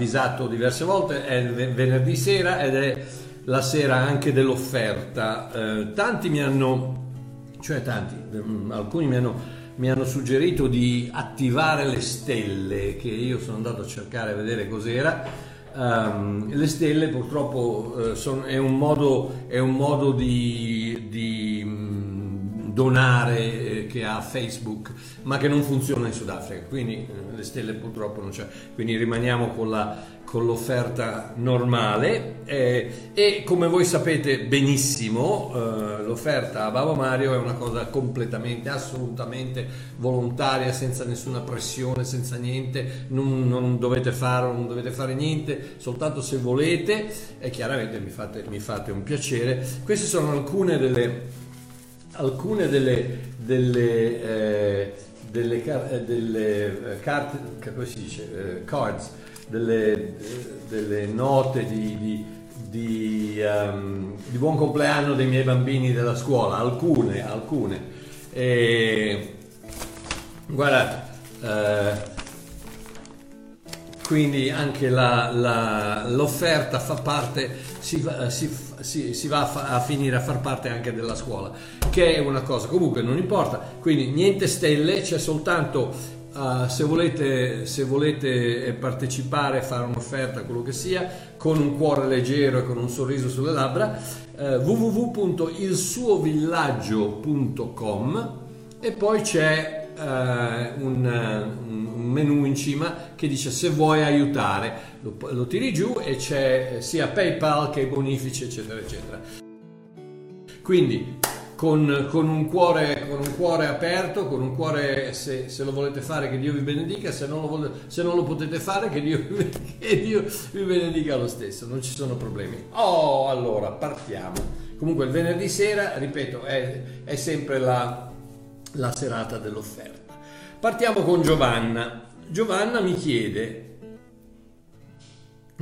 avvisato diverse volte, è venerdì sera ed è la sera anche dell'offerta. Uh, tanti mi hanno, cioè tanti, um, alcuni mi hanno, mi hanno suggerito di attivare le stelle, che io sono andato a cercare a vedere cos'era Um, le stelle purtroppo uh, son, è un modo, è un modo di, di um, donare eh, che ha Facebook, ma che non funziona in Sudafrica, quindi eh, le stelle purtroppo non c'è. Quindi rimaniamo con la, con l'offerta normale eh, e come voi sapete benissimo eh, l'offerta a Baba Mario è una cosa completamente, assolutamente volontaria, senza nessuna pressione, senza niente, non, non dovete fare, non dovete fare niente, soltanto se volete e chiaramente mi fate, mi fate un piacere. Queste sono alcune delle, alcune delle, delle, eh, delle, eh, delle eh, carte, come si dice, eh, cards delle, delle note di, di, di, um, di, buon compleanno dei miei bambini della scuola, alcune, alcune. E, guardate, eh, quindi anche la, la, l'offerta fa parte, si si, si, si va a, fa, a, finire a far parte anche della scuola, che è una cosa, comunque non importa, quindi niente stelle, c'è soltanto Uh, se, volete, se, volete, partecipare, fare un'offerta, quello che sia, con un cuore leggero e con un sorriso sulle labbra, uh, www.ilsuovillaggio.com e poi c'è uh, un, un, menu in cima che dice se vuoi aiutare, lo, lo tiri giù e c'è sia PayPal che bonifici, eccetera, eccetera. Quindi con, con, un cuore, con, un cuore, aperto, con un cuore, se, se, lo volete fare, che Dio vi benedica, se non lo, volete, se non lo potete fare, che Dio, che Dio, vi benedica lo stesso, non ci sono problemi. Oh, allora, partiamo. Comunque il venerdì sera, ripeto, è, è sempre la, la serata dell'offerta. Partiamo con Giovanna. Giovanna mi chiede,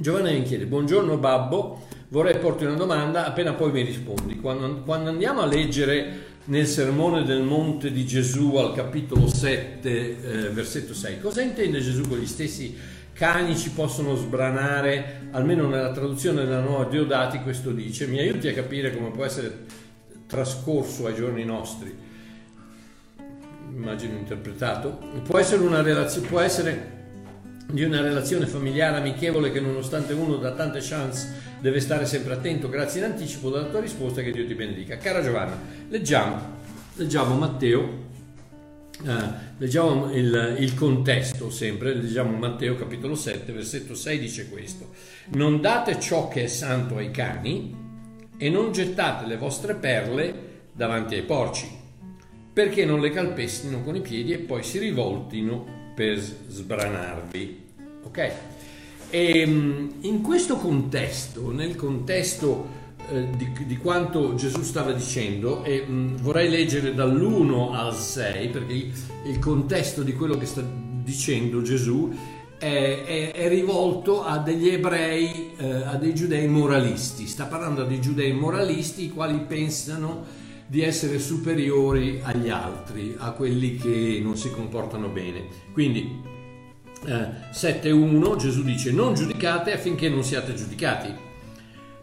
Giovanna mi chiede, buongiorno babbo, vorrei porti una domanda, appena poi mi rispondi. Quando, quando, andiamo a leggere nel Sermone del Monte di Gesù al capitolo 7, eh, versetto 6, cosa intende Gesù con gli stessi cani ci possono sbranare, almeno nella traduzione della nuova Diodati questo dice, mi aiuti a capire come può essere trascorso ai giorni nostri, immagino interpretato, può essere una relazione, può essere di una relazione familiare amichevole che nonostante uno dà tante chance deve stare sempre attento. Grazie in anticipo dalla tua risposta che Dio ti benedica. Cara Giovanna, leggiamo, leggiamo Matteo, eh, leggiamo il, il, contesto sempre, leggiamo Matteo capitolo 7, versetto 6 dice questo. Non date ciò che è santo ai cani e non gettate le vostre perle davanti ai porci, perché non le calpestino con i piedi e poi si rivoltino per sbranarvi. Ok? E ehm, in questo contesto, nel contesto eh, di, di, quanto Gesù stava dicendo, e mm, vorrei leggere dall'1 al 6, perché il, il, contesto di quello che sta dicendo Gesù è, è, è rivolto a degli ebrei, eh, a dei giudei moralisti. Sta parlando dei giudei moralisti, i quali pensano di essere superiori agli altri, a quelli che non si comportano bene. Quindi eh, 7.1 Gesù dice non giudicate affinché non siate giudicati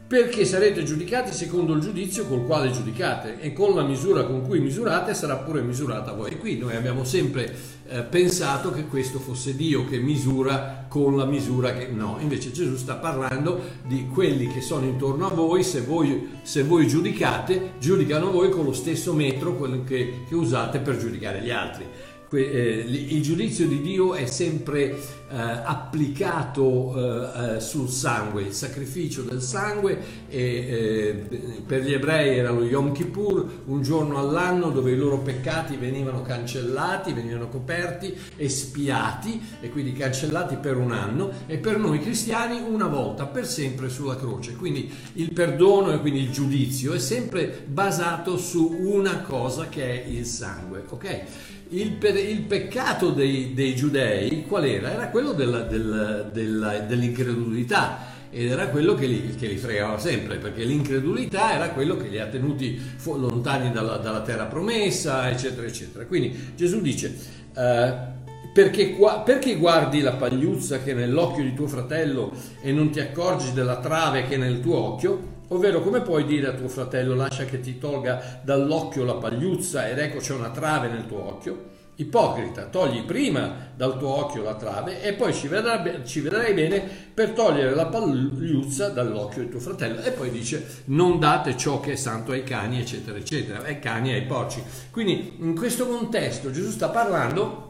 perché sarete giudicati secondo il giudizio col quale giudicate e con la misura con cui misurate sarà pure misurata voi. E qui noi abbiamo sempre eh, pensato che questo fosse Dio che misura con la misura che no, invece Gesù sta parlando di quelli che sono intorno a voi, se voi, se voi giudicate, giudicano voi con lo stesso metro che, che usate per giudicare gli altri. Eh, il giudizio di Dio è sempre eh, applicato eh, eh, sul sangue, il sacrificio del sangue e, eh, per gli ebrei era lo Yom Kippur, un giorno all'anno dove i loro peccati venivano cancellati, venivano coperti, espiati e quindi cancellati per un anno e per noi cristiani una volta, per sempre sulla croce. Quindi il perdono e quindi il giudizio è sempre basato su una cosa che è il sangue, ok? il, il peccato dei, dei, giudei qual era? Era quello della, della, della, dell'incredulità ed era quello che li, che li fregava sempre, perché l'incredulità era quello che li ha tenuti fu- lontani dalla, dalla, terra promessa, eccetera, eccetera. Quindi Gesù dice, eh, perché, perché guardi la pagliuzza che è nell'occhio di tuo fratello e non ti accorgi della trave che è nel tuo occhio? Ovvero, come puoi dire a tuo fratello lascia che ti tolga dall'occhio la pagliuzza ed ecco c'è una trave nel tuo occhio? Ipocrita, togli prima dal tuo occhio la trave e poi ci, vedrà, ci vedrai bene per togliere la pagliuzza dall'occhio di tuo fratello. E poi dice non date ciò che è santo ai cani, eccetera, eccetera, ai cani e ai porci. Quindi in questo contesto Gesù sta parlando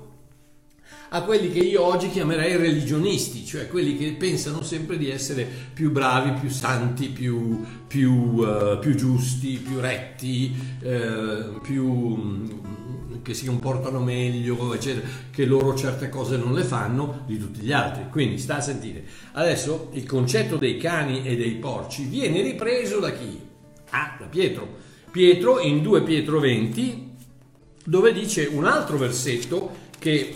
a quelli che io oggi chiamerei religionisti, cioè quelli che pensano sempre di essere più bravi, più santi, più, più, uh, più giusti, più retti, uh, più che si comportano meglio, eccetera, che loro certe cose non le fanno di tutti gli altri. Quindi sta a sentire. Adesso il concetto dei cani e dei porci viene ripreso da chi? Ah, da Pietro. Pietro in 2 Pietro 20, dove dice un altro versetto che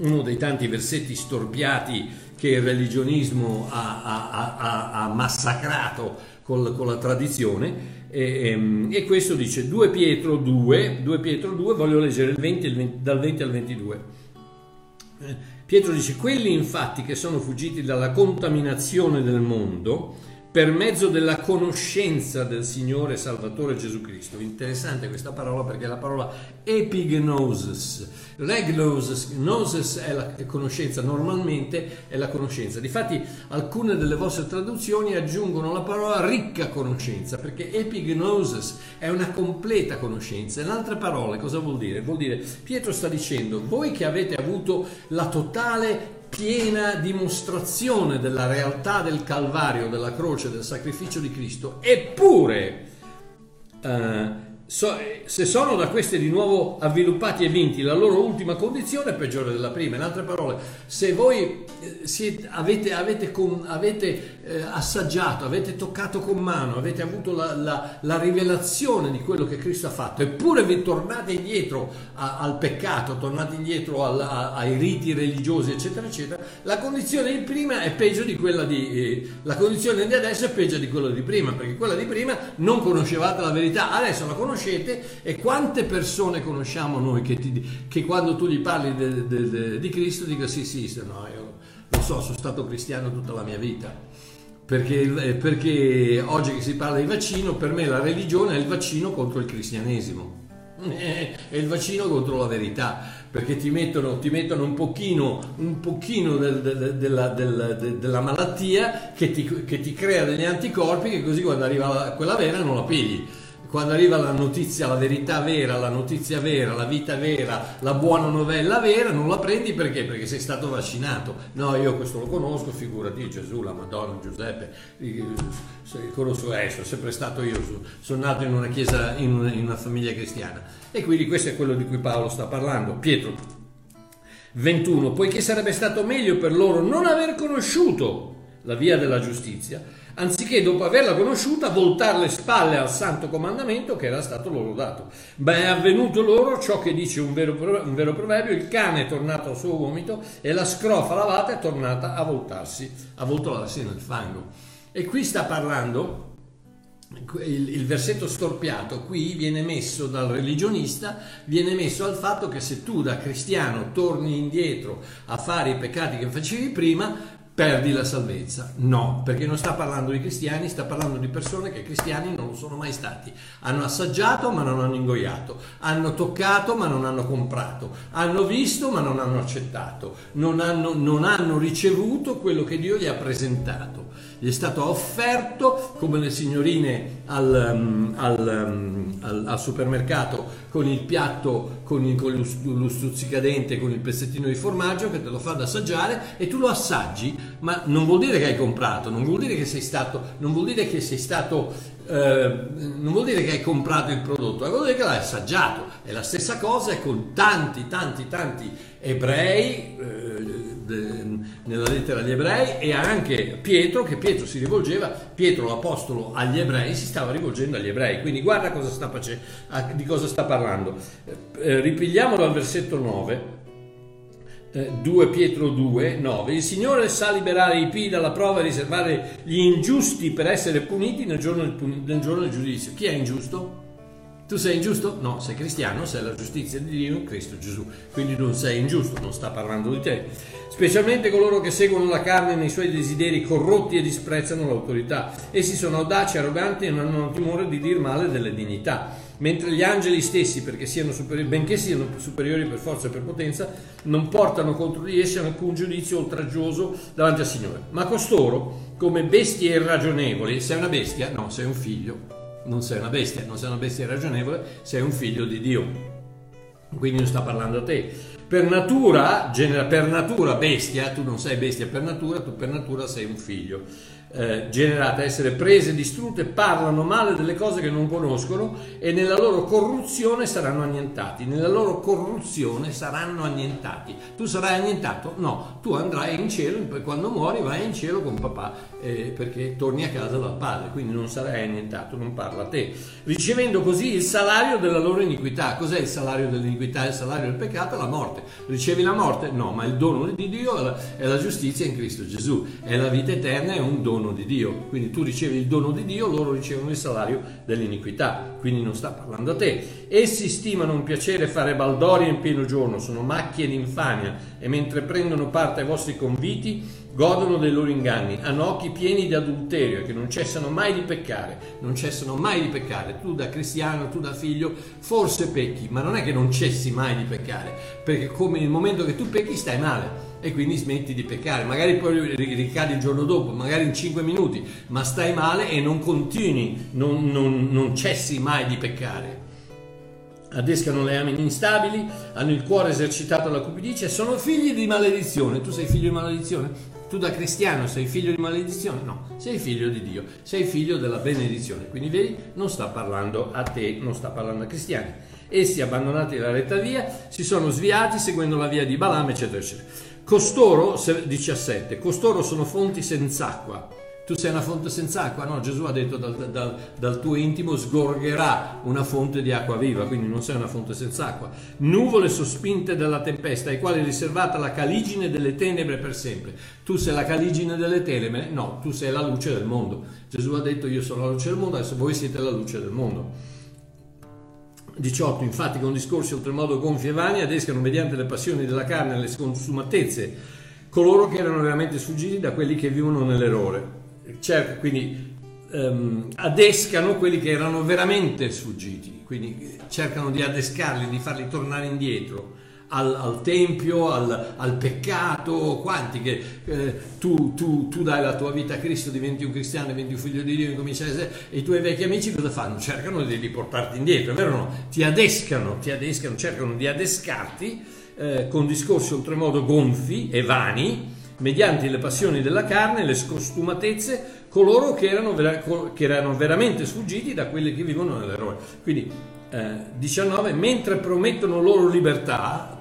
uno dei tanti versetti storpiati che il religionismo ha, ha, ha, ha massacrato con la tradizione e, ehm, e, questo dice 2 Pietro 2, 2 Pietro 2, voglio leggere 20, 20, dal 20 al 22. Eh, Pietro dice, quelli infatti che sono fuggiti dalla contaminazione del mondo, per mezzo della conoscenza del Signore Salvatore Gesù Cristo. Interessante questa parola perché la parola epignosis. Regnosis, gnosis è la conoscenza, normalmente è la conoscenza. Difatti alcune delle vostre traduzioni aggiungono la parola ricca conoscenza perché epignosis è una completa conoscenza. In altre parole cosa vuol dire? Vuol dire Pietro sta dicendo voi che avete avuto la totale piena dimostrazione della realtà del Calvario, della croce, del sacrificio di Cristo, eppure eh, so, se sono da queste di nuovo avviluppati e vinti, la loro ultima condizione è peggiore della prima. In altre parole, se voi eh, siete, avete, avete, avete eh, assaggiato, avete toccato con mano, avete avuto la, la, la, rivelazione di quello che Cristo ha fatto, eppure vi tornate indietro a, al peccato, tornate indietro al, a, ai riti religiosi, eccetera, eccetera, la condizione di prima è peggio di quella di... Eh, la condizione di adesso è peggio di quella di prima, perché quella di prima non conoscevate la verità, adesso la conoscete e quante persone conosciamo noi che, ti, che quando tu gli parli de, de, de, di Cristo dicono sì sì, no, io lo so, sono stato cristiano tutta la mia vita. Perché, eh, perché oggi che si parla di vaccino, per me la religione è il vaccino contro il cristianesimo. È il vaccino contro la verità perché ti mettono, ti mettono un pochino, un pochino del, del, della, del, della, malattia che ti, che ti, crea degli anticorpi che così quando arriva quella vera non la pigli quando arriva la notizia, la verità vera, la notizia vera, la vita vera, la buona novella vera, non la prendi perché? Perché sei stato vaccinato. No, io questo lo conosco, figurati Gesù, la Madonna, Giuseppe, conosco, eh, sono sempre stato io, sono nato in una chiesa, in una, in una famiglia cristiana. E quindi questo è quello di cui Paolo sta parlando. Pietro 21, poiché sarebbe stato meglio per loro non aver conosciuto la via della giustizia, anziché dopo averla conosciuta voltare le spalle al santo comandamento che era stato loro dato. Ma è avvenuto loro ciò che dice un vero, un vero proverbio, il cane è tornato al suo vomito e la scrofa lavata è tornata a voltarsi, a voltolarsi nel fango. E qui sta parlando il, il, versetto storpiato qui viene messo dal religionista, viene messo al fatto che se tu da cristiano torni indietro a fare i peccati che facevi prima, perdi la salvezza. No, perché non sta parlando di cristiani, sta parlando di persone che cristiani non sono mai stati. Hanno assaggiato ma non hanno ingoiato, hanno toccato ma non hanno comprato, hanno visto ma non hanno accettato, non hanno, non hanno ricevuto quello che Dio gli ha presentato gli è stato offerto come le signorine al, um, al, um, al, al supermercato con il piatto, con, il, con lo stuzzicadente, con il pezzettino di formaggio che te lo fa da assaggiare e tu lo assaggi, ma non vuol dire che hai comprato, non vuol dire che sei stato, non vuol dire che sei stato eh, non vuol dire che hai comprato il prodotto, vuol dire che l'hai assaggiato. E la stessa cosa è con tanti, tanti, tanti ebrei, eh, nella lettera agli ebrei, e anche Pietro, che Pietro si rivolgeva, Pietro l'apostolo agli ebrei, si stava rivolgendo agli ebrei. Quindi guarda cosa sta di cosa sta parlando. Eh, ripigliamo dal versetto 9 2 Pietro 2, 9. Il Signore sa liberare i pii dalla prova e riservare gli ingiusti per essere puniti nel giorno, nel giorno del giudizio. Chi è ingiusto? Tu sei ingiusto? No, sei cristiano, sei la giustizia di Dio in Cristo Gesù. Quindi non sei ingiusto, non sta parlando di te. Specialmente coloro che seguono la carne nei suoi desideri corrotti e disprezzano l'autorità. Essi sono audaci, arroganti e non hanno timore di dir male delle dignità mentre gli angeli stessi, siano superiori, benché siano superiori per forza e per potenza, non portano contro di essi alcun giudizio oltraggioso davanti al Signore. Ma costoro, come bestie irragionevoli, sei una bestia? No, sei un figlio. Non sei una bestia, non sei una bestia irragionevole, sei un figlio di Dio. Quindi non sta parlando a te. Per natura, genera, per natura bestia, tu non sei bestia per natura, tu per natura sei un figlio eh, generate, essere prese, distrutte, parlano male delle cose che non conoscono e nella loro corruzione saranno annientati. Nella loro corruzione saranno annientati. Tu sarai annientato? No, tu andrai in cielo, poi quando muori vai in cielo con papà eh, perché torni a casa dal padre, quindi non sarai annientato, non parla a te. Ricevendo così il salario della loro iniquità. Cos'è il salario dell'iniquità? Il salario del peccato è la morte. Ricevi la morte? No, ma il dono di Dio è la giustizia in Cristo Gesù. È la vita eterna, è un dono dono di Dio. Quindi tu ricevi il dono di Dio, loro ricevono il salario dell'iniquità. Quindi non sta parlando a te. Essi stimano un piacere fare baldoria in pieno giorno, sono macchie di e mentre prendono parte ai vostri conviti godono dei loro inganni, hanno occhi pieni di adulterio che non cessano mai di peccare, non cessano mai di peccare. Tu da cristiano, tu da figlio, forse pecchi, ma non è che non cessi mai di peccare, perché come nel momento che tu pecchi stai male e quindi smetti di peccare, magari poi ricadi il giorno dopo, magari in 5 minuti, ma stai male e non continui, non, non, non cessi mai di peccare. Adescano le amini instabili, hanno il cuore esercitato alla cupidice, sono figli di maledizione. Tu sei figlio di maledizione? Tu da cristiano sei figlio di maledizione? No, sei figlio di Dio, sei figlio della benedizione. Quindi vedi, non sta parlando a te, non sta parlando a cristiani. Essi, abbandonati la retta via, si sono sviati seguendo la via di Balaam, eccetera, eccetera. Costoro, 17, costoro sono fonti senza acqua. Tu sei una fonte senza acqua? No, Gesù ha detto dal, dal, dal, tuo intimo sgorgerà una fonte di acqua viva, quindi non sei una fonte senza acqua. Nuvole sospinte dalla tempesta, ai quali è riservata la caligine delle tenebre per sempre. Tu sei la caligine delle tenebre? No, tu sei la luce del mondo. Gesù ha detto io sono la luce del mondo, adesso voi siete la luce del mondo. 18. Infatti con discorsi oltremodo gonfi e vani adescano mediante le passioni della carne e le consumatezze coloro che erano veramente sfuggiti da quelli che vivono nell'errore. Certo, quindi um, adescano quelli che erano veramente sfuggiti, quindi cercano di adescarli, di farli tornare indietro al, al tempio, al, al, peccato, quanti che eh, tu, tu, tu, dai la tua vita a Cristo, diventi un cristiano, diventi un figlio di Dio, incominci a essere, e i tuoi vecchi amici cosa fanno? Cercano di riportarti indietro, vero o no? Ti adescano, ti adescano, cercano di adescarti eh, con discorsi oltremodo gonfi e vani, mediante le passioni della carne, le scostumatezze, coloro che erano, che erano veramente sfuggiti da quelli che vivono nell'errore. Quindi eh, 19, mentre promettono loro libertà,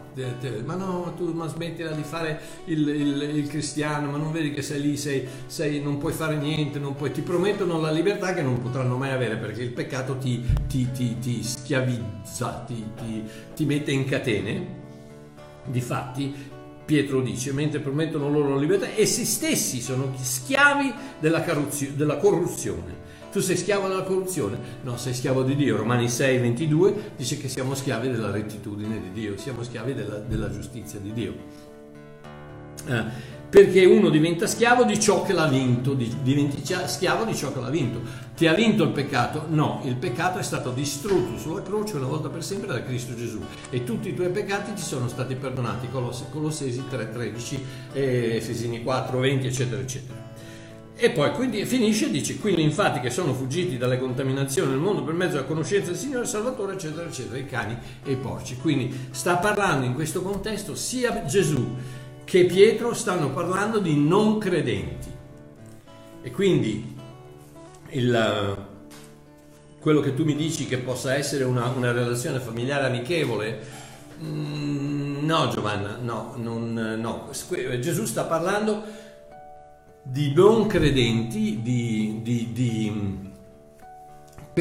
ma no, tu ma smettila di fare il, il, il, cristiano, ma non vedi che sei lì, sei, sei, non puoi fare niente, non puoi, ti promettono la libertà che non potranno mai avere perché il peccato ti, ti, ti, ti schiavizza, ti, mette in catene. Difatti, Pietro dice, mentre promettono loro la libertà, essi stessi sono schiavi della, della corruzione tu sei schiavo della corruzione? No, sei schiavo di Dio. Romani 6, 22 dice che siamo schiavi della rettitudine di Dio, siamo schiavi della, della giustizia di Dio. Eh, perché uno diventa schiavo di ciò che l'ha vinto, diventi schiavo di ciò che l'ha vinto. Ti ha vinto il peccato? No, il peccato è stato distrutto sulla croce una volta per sempre da Cristo Gesù e tutti i tuoi peccati ti sono stati perdonati. Colossesi 3, 13, Efesini 4, 20, eccetera, eccetera. E poi quindi finisce dice, quindi infatti che sono fuggiti dalle contaminazioni del mondo per mezzo della conoscenza del Signore Salvatore, eccetera, eccetera, i cani e i porci. Quindi sta parlando in questo contesto sia Gesù che Pietro stanno parlando di non credenti. E quindi il, quello che tu mi dici che possa essere una, una relazione familiare amichevole, mm, no Giovanna, no, non, no. Gesù sta parlando di non credenti, di, di, di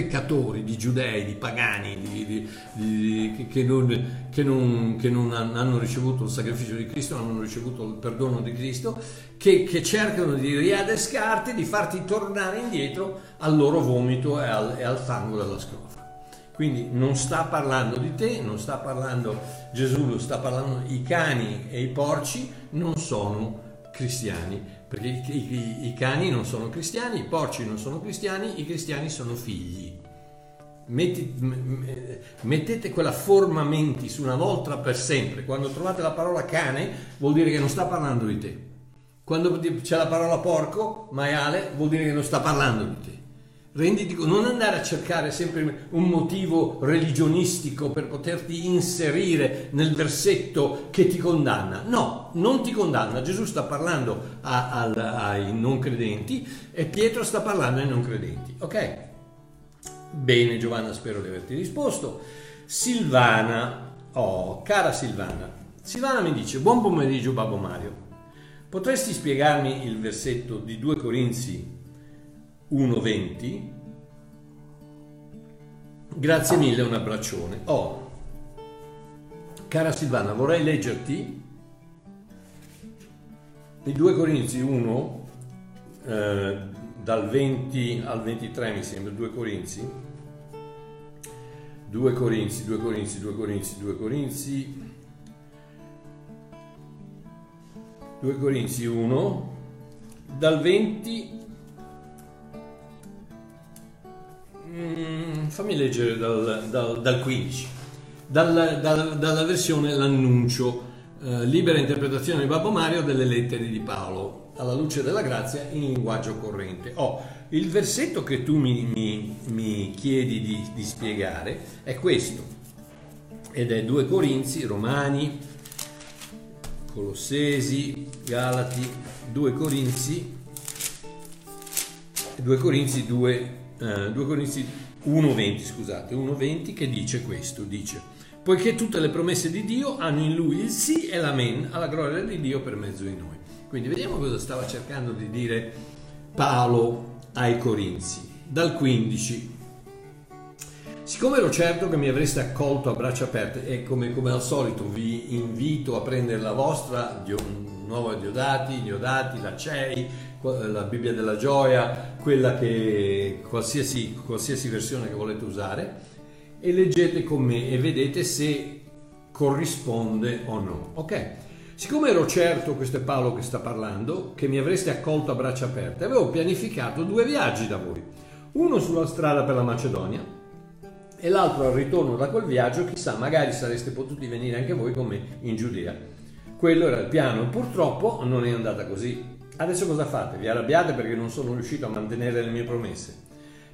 peccatori, di giudei, di pagani, di, di, che, non, che, non, che, non, hanno ricevuto il sacrificio di Cristo, non hanno ricevuto il perdono di Cristo, che, che cercano di riadescarti, di farti tornare indietro al loro vomito e al, e al fango della scrofa. Quindi non sta parlando di te, non sta parlando Gesù, lo sta parlando i cani e i porci non sono cristiani, perché i, i, i, cani non sono cristiani, i porci non sono cristiani, i cristiani sono figli. Metti, mettete quella forma mentis una volta per sempre. Quando trovate la parola cane vuol dire che non sta parlando di te. Quando c'è la parola porco, maiale, vuol dire che non sta parlando di te. Renditi, non andare a cercare sempre un motivo religionistico per poterti inserire nel versetto che ti condanna. No, non ti condanna. Gesù sta parlando a, a, ai non credenti e Pietro sta parlando ai non credenti. Ok? Bene Giovanna, spero di averti risposto. Silvana, oh, cara Silvana. Silvana mi dice, buon pomeriggio Babbo Mario. Potresti spiegarmi il versetto di 2 Corinzi 1,20. Grazie mille, un abbraccione. Oh, cara Silvana, vorrei leggerti i 2 Corinzi 1, eh, dal 20 al 23 mi sembra, 2 Corinzi. 2 Corinzi, 2 Corinzi, 2 Corinzi, 2 Corinzi. 2 Corinzi 1, dal 20 Mm, fammi leggere dal, dal, dal 15, dal, dalla versione L'annuncio, eh, libera interpretazione di Babbo Mario delle lettere di Paolo, alla luce della grazia in linguaggio corrente. Oh, il versetto che tu mi, mi, mi chiedi di, di spiegare è questo, ed è 2 Corinzi, Romani, Colossesi, Galati, 2 Corinzi, 2 Corinzi 2 2 eh, Corinzi 1.20, scusate, 1.20 che dice questo, dice poiché tutte le promesse di Dio hanno in lui il sì e l'amen alla gloria di Dio per mezzo di noi. Quindi vediamo cosa stava cercando di dire Paolo ai Corinzi. Dal 15. Siccome ero certo che mi avreste accolto a braccia aperte e come, come al solito vi invito a prendere la vostra nuova Diodati, Diodati, la CEI, la Bibbia della gioia, quella che qualsiasi, qualsiasi versione che volete usare e leggete con me e vedete se corrisponde o no. Ok? Siccome ero certo, questo è Paolo che sta parlando, che mi avreste accolto a braccia aperte, avevo pianificato due viaggi da voi. Uno sulla strada per la Macedonia e l'altro al ritorno da quel viaggio, chissà, magari sareste potuti venire anche voi con me in Giudea. Quello era il piano, purtroppo non è andata così. Adesso cosa fate? Vi arrabbiate perché non sono riuscito a mantenere le mie promesse?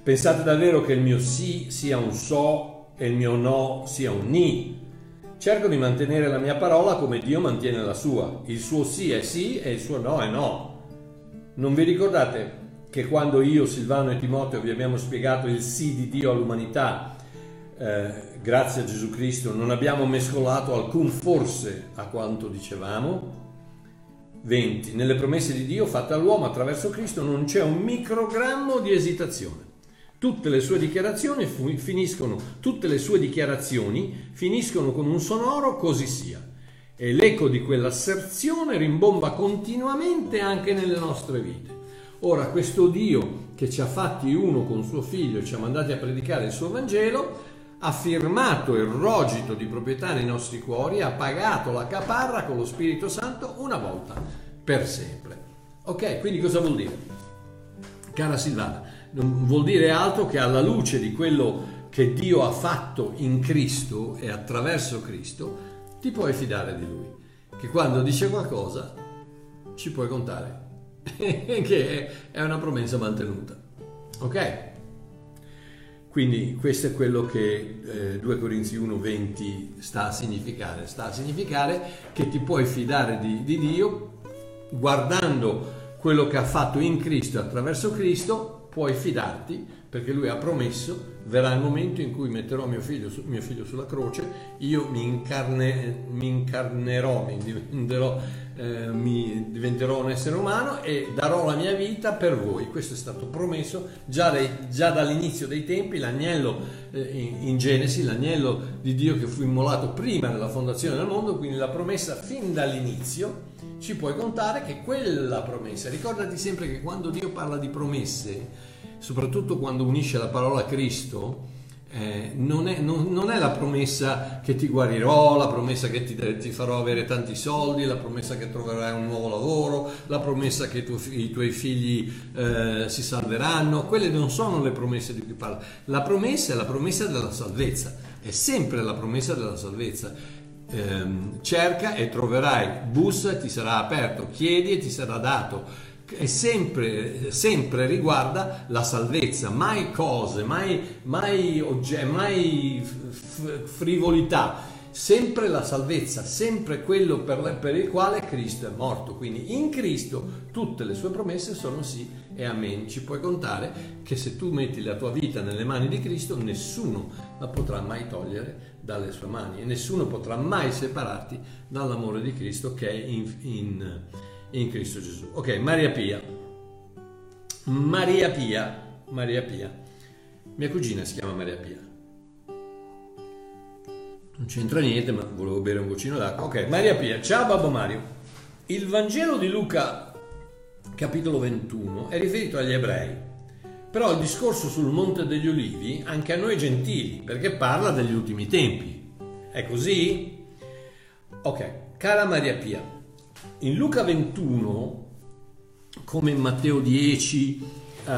Pensate davvero che il mio sì sia un so e il mio no sia un ni? Cerco di mantenere la mia parola come Dio mantiene la sua. Il suo sì è sì e il suo no è no. Non vi ricordate che quando io, Silvano e Timoteo vi abbiamo spiegato il sì di Dio all'umanità, eh, grazie a Gesù Cristo, non abbiamo mescolato alcun forse a quanto dicevamo? 20. Nelle promesse di Dio fatte all'uomo attraverso Cristo non c'è un microgrammo di esitazione. Tutte le sue dichiarazioni finiscono, tutte le sue dichiarazioni finiscono con un sonoro così sia. E l'eco di quell'asserzione rimbomba continuamente anche nelle nostre vite. Ora, questo Dio che ci ha fatti uno con suo figlio e ci ha mandati a predicare il suo Vangelo, ha firmato il rogito di proprietà nei nostri cuori, ha pagato la caparra con lo Spirito Santo una volta per sempre. Ok, quindi cosa vuol dire? Cara Silvana, non vuol dire altro che alla luce di quello che Dio ha fatto in Cristo e attraverso Cristo, ti puoi fidare di Lui. Che quando dice qualcosa ci puoi contare, che è una promessa mantenuta. Ok? Quindi questo è quello che eh, 2 Corinzi 1,20 sta a significare. Sta a significare che ti puoi fidare di, di Dio guardando quello che ha fatto in Cristo attraverso Cristo, puoi fidarti perché lui ha promesso, verrà il momento in cui metterò mio figlio, mio figlio sulla croce, io mi, incarne, mi incarnerò, mi diventerò, eh, mi diventerò, un essere umano e darò la mia vita per voi. Questo è stato promesso già, dai, già dall'inizio dei tempi, l'agnello eh, in, in Genesi, l'agnello di Dio che fu immolato prima della fondazione del mondo, quindi la promessa fin dall'inizio ci puoi contare che quella promessa, ricordati sempre che quando Dio parla di promesse, soprattutto quando unisce la parola Cristo, eh, non, è, non, non, è, la promessa che ti guarirò, la promessa che ti, ti, farò avere tanti soldi, la promessa che troverai un nuovo lavoro, la promessa che tu, i tuoi figli eh, si salveranno, quelle non sono le promesse di cui parla. La promessa è la promessa della salvezza, è sempre la promessa della salvezza. Eh, cerca e troverai, bussa e ti sarà aperto, chiedi e ti sarà dato è sempre, sempre riguarda la salvezza, mai cose, mai, mai, ogge- mai frivolità, sempre la salvezza, sempre quello per, per, il quale Cristo è morto. Quindi in Cristo tutte le sue promesse sono sì e amen. Ci puoi contare che se tu metti la tua vita nelle mani di Cristo, nessuno la potrà mai togliere dalle sue mani e nessuno potrà mai separarti dall'amore di Cristo che è in, in in Cristo Gesù. Ok, Maria Pia. Maria Pia. Maria Pia. Mia cugina si chiama Maria Pia. Non c'entra niente, ma volevo bere un goccino d'acqua. Ok, Maria Pia. Ciao Babbo Mario. Il Vangelo di Luca, capitolo 21, è riferito agli ebrei. Però il discorso sul Monte degli Ulivi anche a noi gentili, perché parla degli ultimi tempi. È così? Ok, cara Maria Pia, in Luca 21, come in Matteo 10, uh,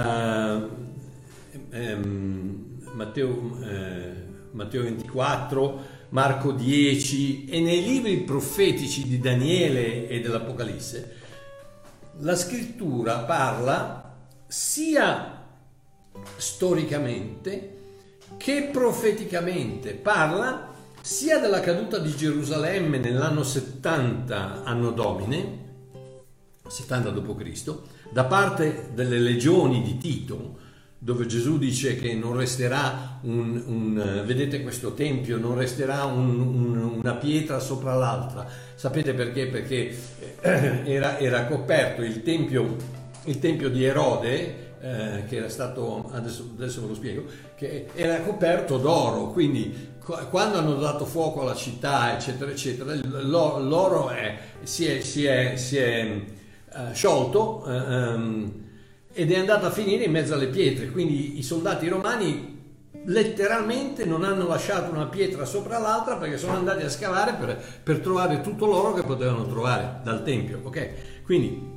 ehm, Matteo, eh, Matteo 24, Marco 10 e nei libri profetici di Daniele e dell'Apocalisse, la scrittura parla sia storicamente che profeticamente, parla sia della caduta di Gerusalemme nell'anno 70 anno domine, 70 d.C., da parte delle legioni di Tito, dove Gesù dice che non resterà un, un vedete questo tempio, non resterà un, un, una pietra sopra l'altra. Sapete perché? Perché eh, era, era coperto il tempio, il tempio di Erode, eh, che era stato, adesso, adesso ve lo spiego, che era coperto d'oro, quindi quando hanno dato fuoco alla città, eccetera, eccetera, l'oro è, si è, si è, si è uh, sciolto um, ed è andato a finire in mezzo alle pietre, quindi i soldati romani letteralmente non hanno lasciato una pietra sopra l'altra perché sono andati a scavare per, per trovare tutto l'oro che potevano trovare dal Tempio, ok? Quindi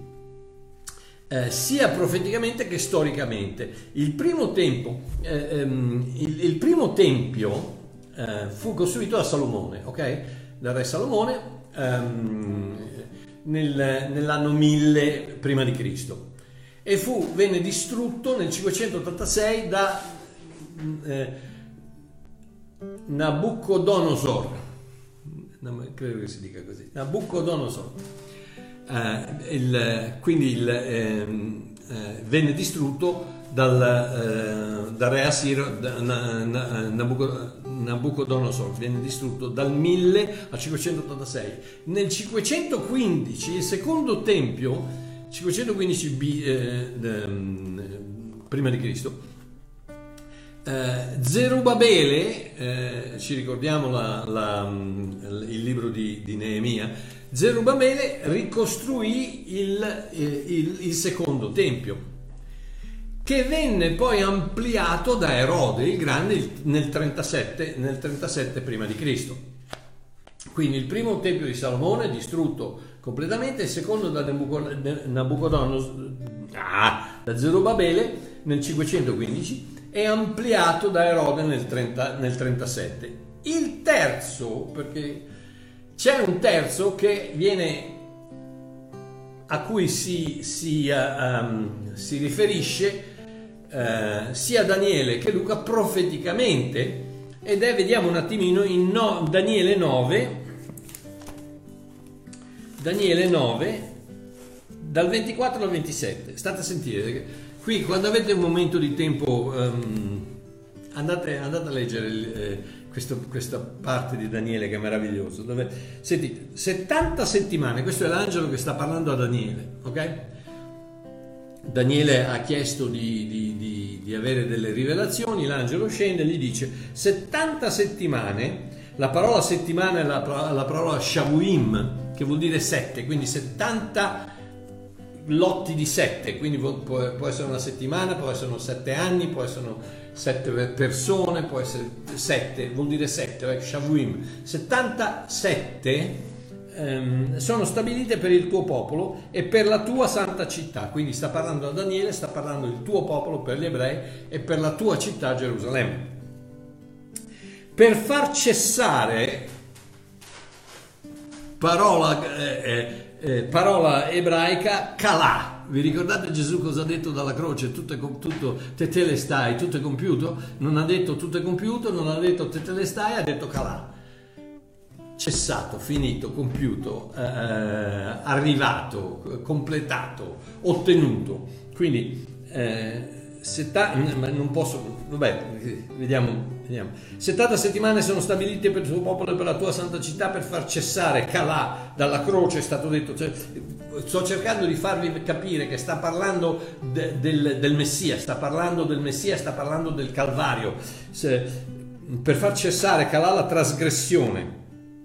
eh, sia profeticamente che storicamente. Il primo, tempo, eh, ehm, il, il primo tempio eh, fu costruito da Salomone, ok? Dal re Salomone ehm, nel, nell'anno 1000 prima di Cristo. E fu, venne distrutto nel 586 da eh, Nabucodonosor, credo che si dica così, Nabucodonosor. Eh, il, quindi il, ehm, eh, venne distrutto dal, eh, dal re Assiro Nabucodonosor, venne distrutto dal 1000 al 586. Nel 515 il secondo tempio, 515 B, eh, ehm, prima di Cristo, eh, Zerubabele, eh, ci ricordiamo la, la, il libro di, di Neemia, Zerubabele ricostruì il, il, il, secondo tempio, che venne poi ampliato da Erode il Grande nel 37, nel 37 prima di Cristo. Quindi il primo tempio di Salomone distrutto completamente, il secondo da Nabucodonosor, ah, da Zerubabele nel 515 è ampliato da Erode nel, 30, nel 37. Il terzo, perché c'è un terzo che viene a cui si, si, um, si riferisce uh, sia Daniele che Luca profeticamente ed è, vediamo un attimino, in no, Daniele 9, Daniele 9, dal 24 al 27. State a sentire, qui quando avete un momento di tempo um, andate, andate, a leggere eh, questo, questa parte di Daniele che è meraviglioso. Dove, sentite, 70 settimane, questo è l'angelo che sta parlando a Daniele, ok? Daniele ha chiesto di, di, di, di avere delle rivelazioni, l'angelo scende e gli dice 70 settimane, la parola settimana è la, la parola shavuim, che vuol dire sette, quindi 70 lotti di sette, quindi può, può, essere una settimana, può essere sette anni, può essere sette persone, può essere sette, vuol dire sette, eh, Shavuim. 77 ehm, sono stabilite per il tuo popolo e per la tua santa città, quindi sta parlando a Daniele, sta parlando del tuo popolo per gli ebrei e per la tua città Gerusalemme. Per far cessare, parola... Eh, eh, eh, parola ebraica kalà. Vi ricordate Gesù cosa ha detto dalla croce? Tutto, tutto tetelestai, tutto è compiuto? Non ha detto tutto è compiuto, non ha detto tetelestai, ha detto calà. Cessato, finito, compiuto, eh, arrivato, completato, ottenuto. Quindi eh, Setta, non posso, vabbè, vediamo, vediamo. 70 settimane sono stabilite per il tuo popolo e per la tua santa città per far cessare Calà dalla croce, è stato detto. Cioè, sto cercando di farvi capire che sta parlando de, del, del, Messia, sta parlando del Messia, sta parlando del Calvario. Se, per far cessare Calà la trasgressione.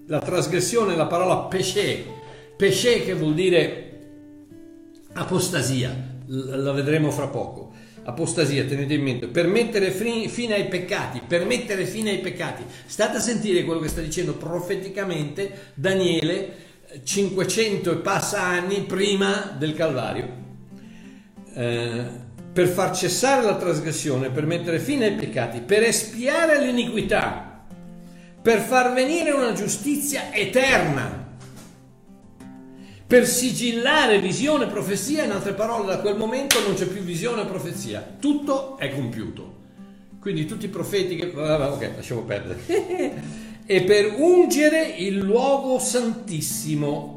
La trasgressione è la parola pesce, pesce che vuol dire apostasia, la vedremo fra poco apostasia, tenete in mente, per mettere fine ai peccati, per mettere fine ai peccati. State a sentire quello che sta dicendo profeticamente Daniele 500 e passa anni prima del Calvario. Eh, per far cessare la trasgressione, per mettere fine ai peccati, per espiare l'iniquità, per far venire una giustizia eterna per sigillare visione e profezia, in altre parole, da quel momento non c'è più visione e profezia, tutto è compiuto. Quindi tutti i profeti che... Ok, lasciamo perdere. e per ungere il luogo santissimo.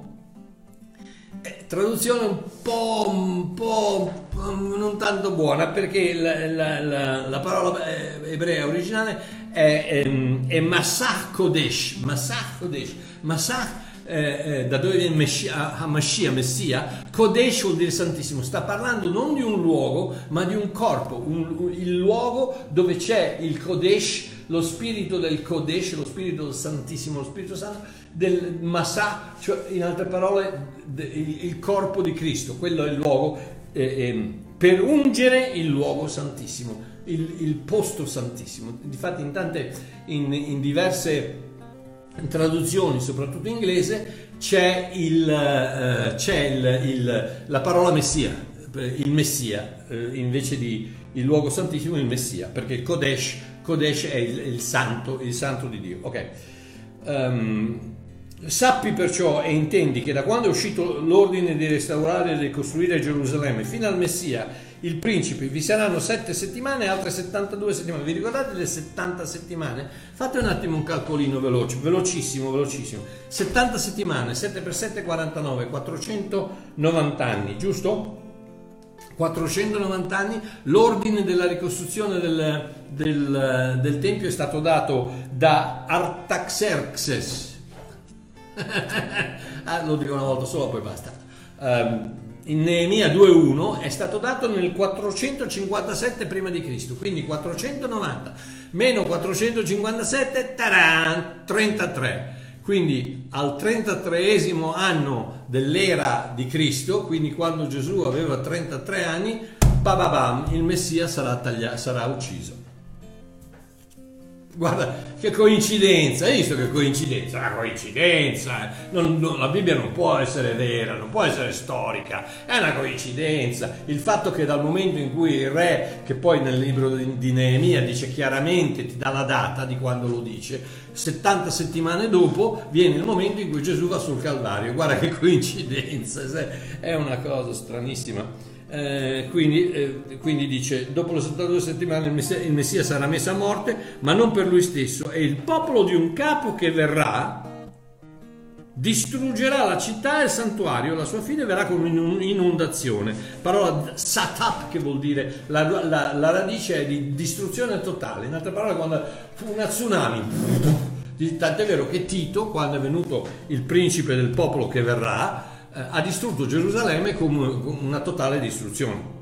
Eh, traduzione un po', un po' non tanto buona perché la, la, la, la parola eh, ebrea originale è, è, è Masach Kodesh. Masach Kodesh. Masach eh, eh, da dove viene Messia, Hamashiach, Messia, Kodesh vuol dire Santissimo, sta parlando non di un luogo, ma di un corpo, un, il luogo dove c'è il Kodesh, lo spirito del Kodesh, lo spirito del Santissimo, lo Spirito Santo, del Masà, cioè in altre parole il, corpo di Cristo, quello è il luogo eh, eh, per ungere il luogo santissimo, il, il posto santissimo. Infatti in tante, in, in diverse traduzioni, soprattutto in inglese, c'è, il, uh, c'è il, il, la parola Messia, il Messia, uh, invece di il luogo santissimo, il Messia, perché il Kodesh, Kodesh è il, santo, il santo di Dio. Ok. Um, Sappi perciò e intendi che da quando è uscito l'ordine di restaurare e di costruire Gerusalemme fino al Messia, il principe, vi saranno sette settimane e altre 72 settimane. Vi ricordate le 70 settimane? Fate un attimo un calcolino veloce, velocissimo, velocissimo. 70 settimane, 7 per 7, 49, 490 anni, giusto? 490 anni, l'ordine della ricostruzione del, del, del Tempio è stato dato da Artaxerxes. ah, lo dico una volta solo, poi basta. Um, in Neemia 2.1 è stato dato nel 457 prima quindi 490 meno 457, taran, 33. Quindi al 33 anno dell'era di Cristo, quindi quando Gesù aveva 33 anni, bababam, il Messia sarà, taglia- sarà ucciso. Guarda, che coincidenza, hai visto che coincidenza? Una coincidenza, non, non, la Bibbia non può essere vera, non può essere storica, è una coincidenza. Il fatto che dal momento in cui il re, che poi nel libro di, di Neemia dice chiaramente, ti dà la data di quando lo dice, 70 settimane dopo viene il momento in cui Gesù va sul Calvario. Guarda che coincidenza, è una cosa stranissima. Eh, quindi, eh, quindi, dice, dopo le 72 settimane il messia, il messia, sarà messo a morte, ma non per lui stesso, è il popolo di un capo che verrà distruggerà la città e il santuario, la sua fine verrà come un'inondazione. Parola satap che vuol dire la, la, la, radice è di distruzione totale. In altre parole, quando fu una tsunami, tant'è vero che Tito, quando è venuto il principe del popolo che verrà, ha distrutto Gerusalemme con una totale distruzione.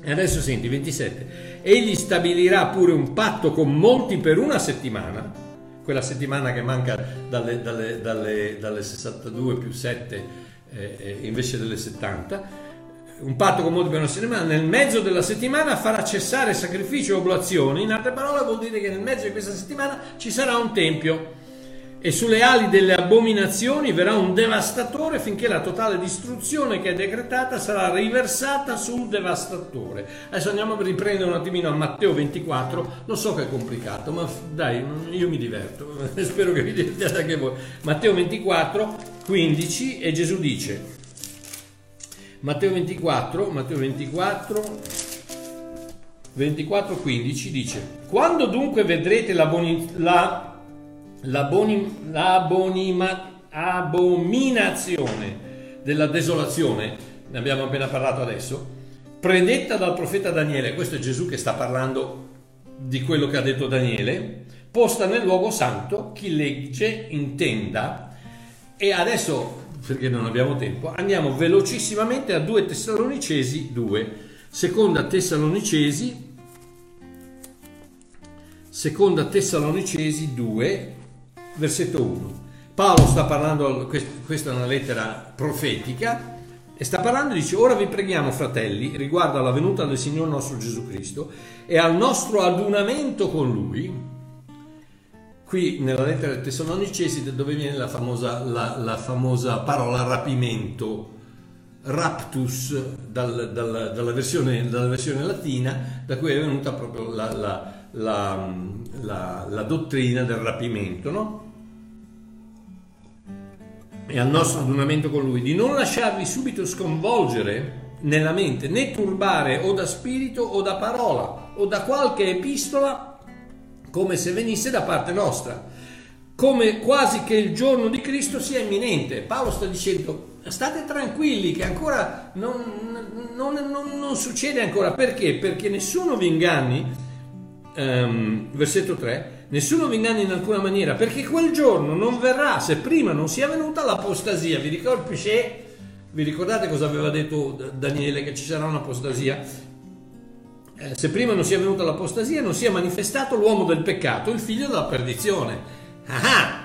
E adesso senti, 27. Egli stabilirà pure un patto con molti per una settimana quella settimana che manca dalle, dalle, dalle, dalle 62 più 7 eh, eh, invece delle 70, un patto con molti per una settimana, nel mezzo della settimana farà cessare sacrificio e oblazioni, in altre parole vuol dire che nel mezzo di questa settimana ci sarà un tempio e sulle ali delle abominazioni verrà un devastatore finché la totale distruzione che è decretata sarà riversata sul devastatore. Adesso andiamo a riprendere un attimino a Matteo 24, lo so che è complicato, ma dai, io mi diverto, spero che vi divertiate anche voi. Matteo 24, 15 e Gesù dice, Matteo 24, Matteo 24, 24, 15 dice, quando dunque vedrete la, boni, l'abominazione della desolazione, ne abbiamo appena parlato adesso, predetta dal profeta Daniele, questo è Gesù che sta parlando di quello che ha detto Daniele, posta nel luogo santo, chi legge intenda. E adesso, perché non abbiamo tempo, andiamo velocissimamente a 2 Tessalonicesi 2, seconda Tessalonicesi, seconda Tessalonicesi 2, versetto 1. Paolo sta parlando, questa è una lettera profetica, e sta parlando dice, ora vi preghiamo fratelli riguardo alla venuta del Signore nostro Gesù Cristo e al nostro adunamento con Lui, qui nella lettera dei Tessalonicesi dove viene la famosa, la, la famosa parola rapimento, raptus dal, dal, dalla, versione, dalla, versione, latina, da cui è venuta proprio la, la dottrina del rapimento, no? E al nostro adunamento con lui, di non lasciarvi subito sconvolgere nella mente, né turbare o da spirito o da parola o da qualche epistola, come se venisse da parte nostra, come quasi che il giorno di Cristo sia imminente. Paolo sta dicendo state tranquilli che ancora non, non, non, non succede ancora. Perché? Perché nessuno vi inganni um, versetto 3, nessuno vi inganni in alcuna maniera, perché quel giorno non verrà se prima non sia venuta l'apostasia. Vi, ricordo, vi ricordate cosa aveva detto Daniele, che ci sarà un'apostasia? Eh, se prima non sia venuta l'apostasia, non sia manifestato l'uomo del peccato, il figlio della perdizione. Ah!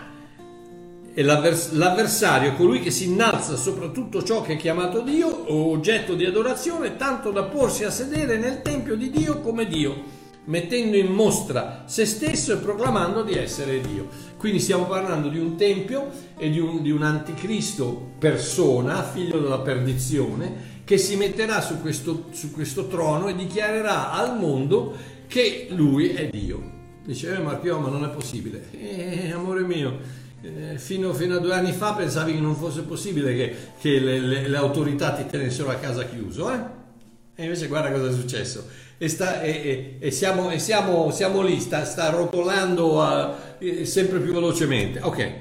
E l'avvers- l'avversario, colui che si innalza sopra tutto ciò che è chiamato Dio o oggetto di adorazione, tanto da porsi a sedere nel tempio di Dio come Dio mettendo in mostra se stesso e proclamando di essere Dio. Quindi stiamo parlando di un tempio e di un, di un anticristo persona, figlio della perdizione, che si metterà su questo, su questo trono e dichiarerà al mondo che lui è Dio. Dice, eh, Marchio, ma non è possibile. Eh, amore mio, eh, fino, fino, a due anni fa pensavi che non fosse possibile che, che le, le, le, autorità ti tenessero a casa chiuso, eh? E invece guarda cosa è successo e, sta, e, e, siamo, e siamo, siamo, lì, sta, sta rotolando a, sempre più velocemente. Ok,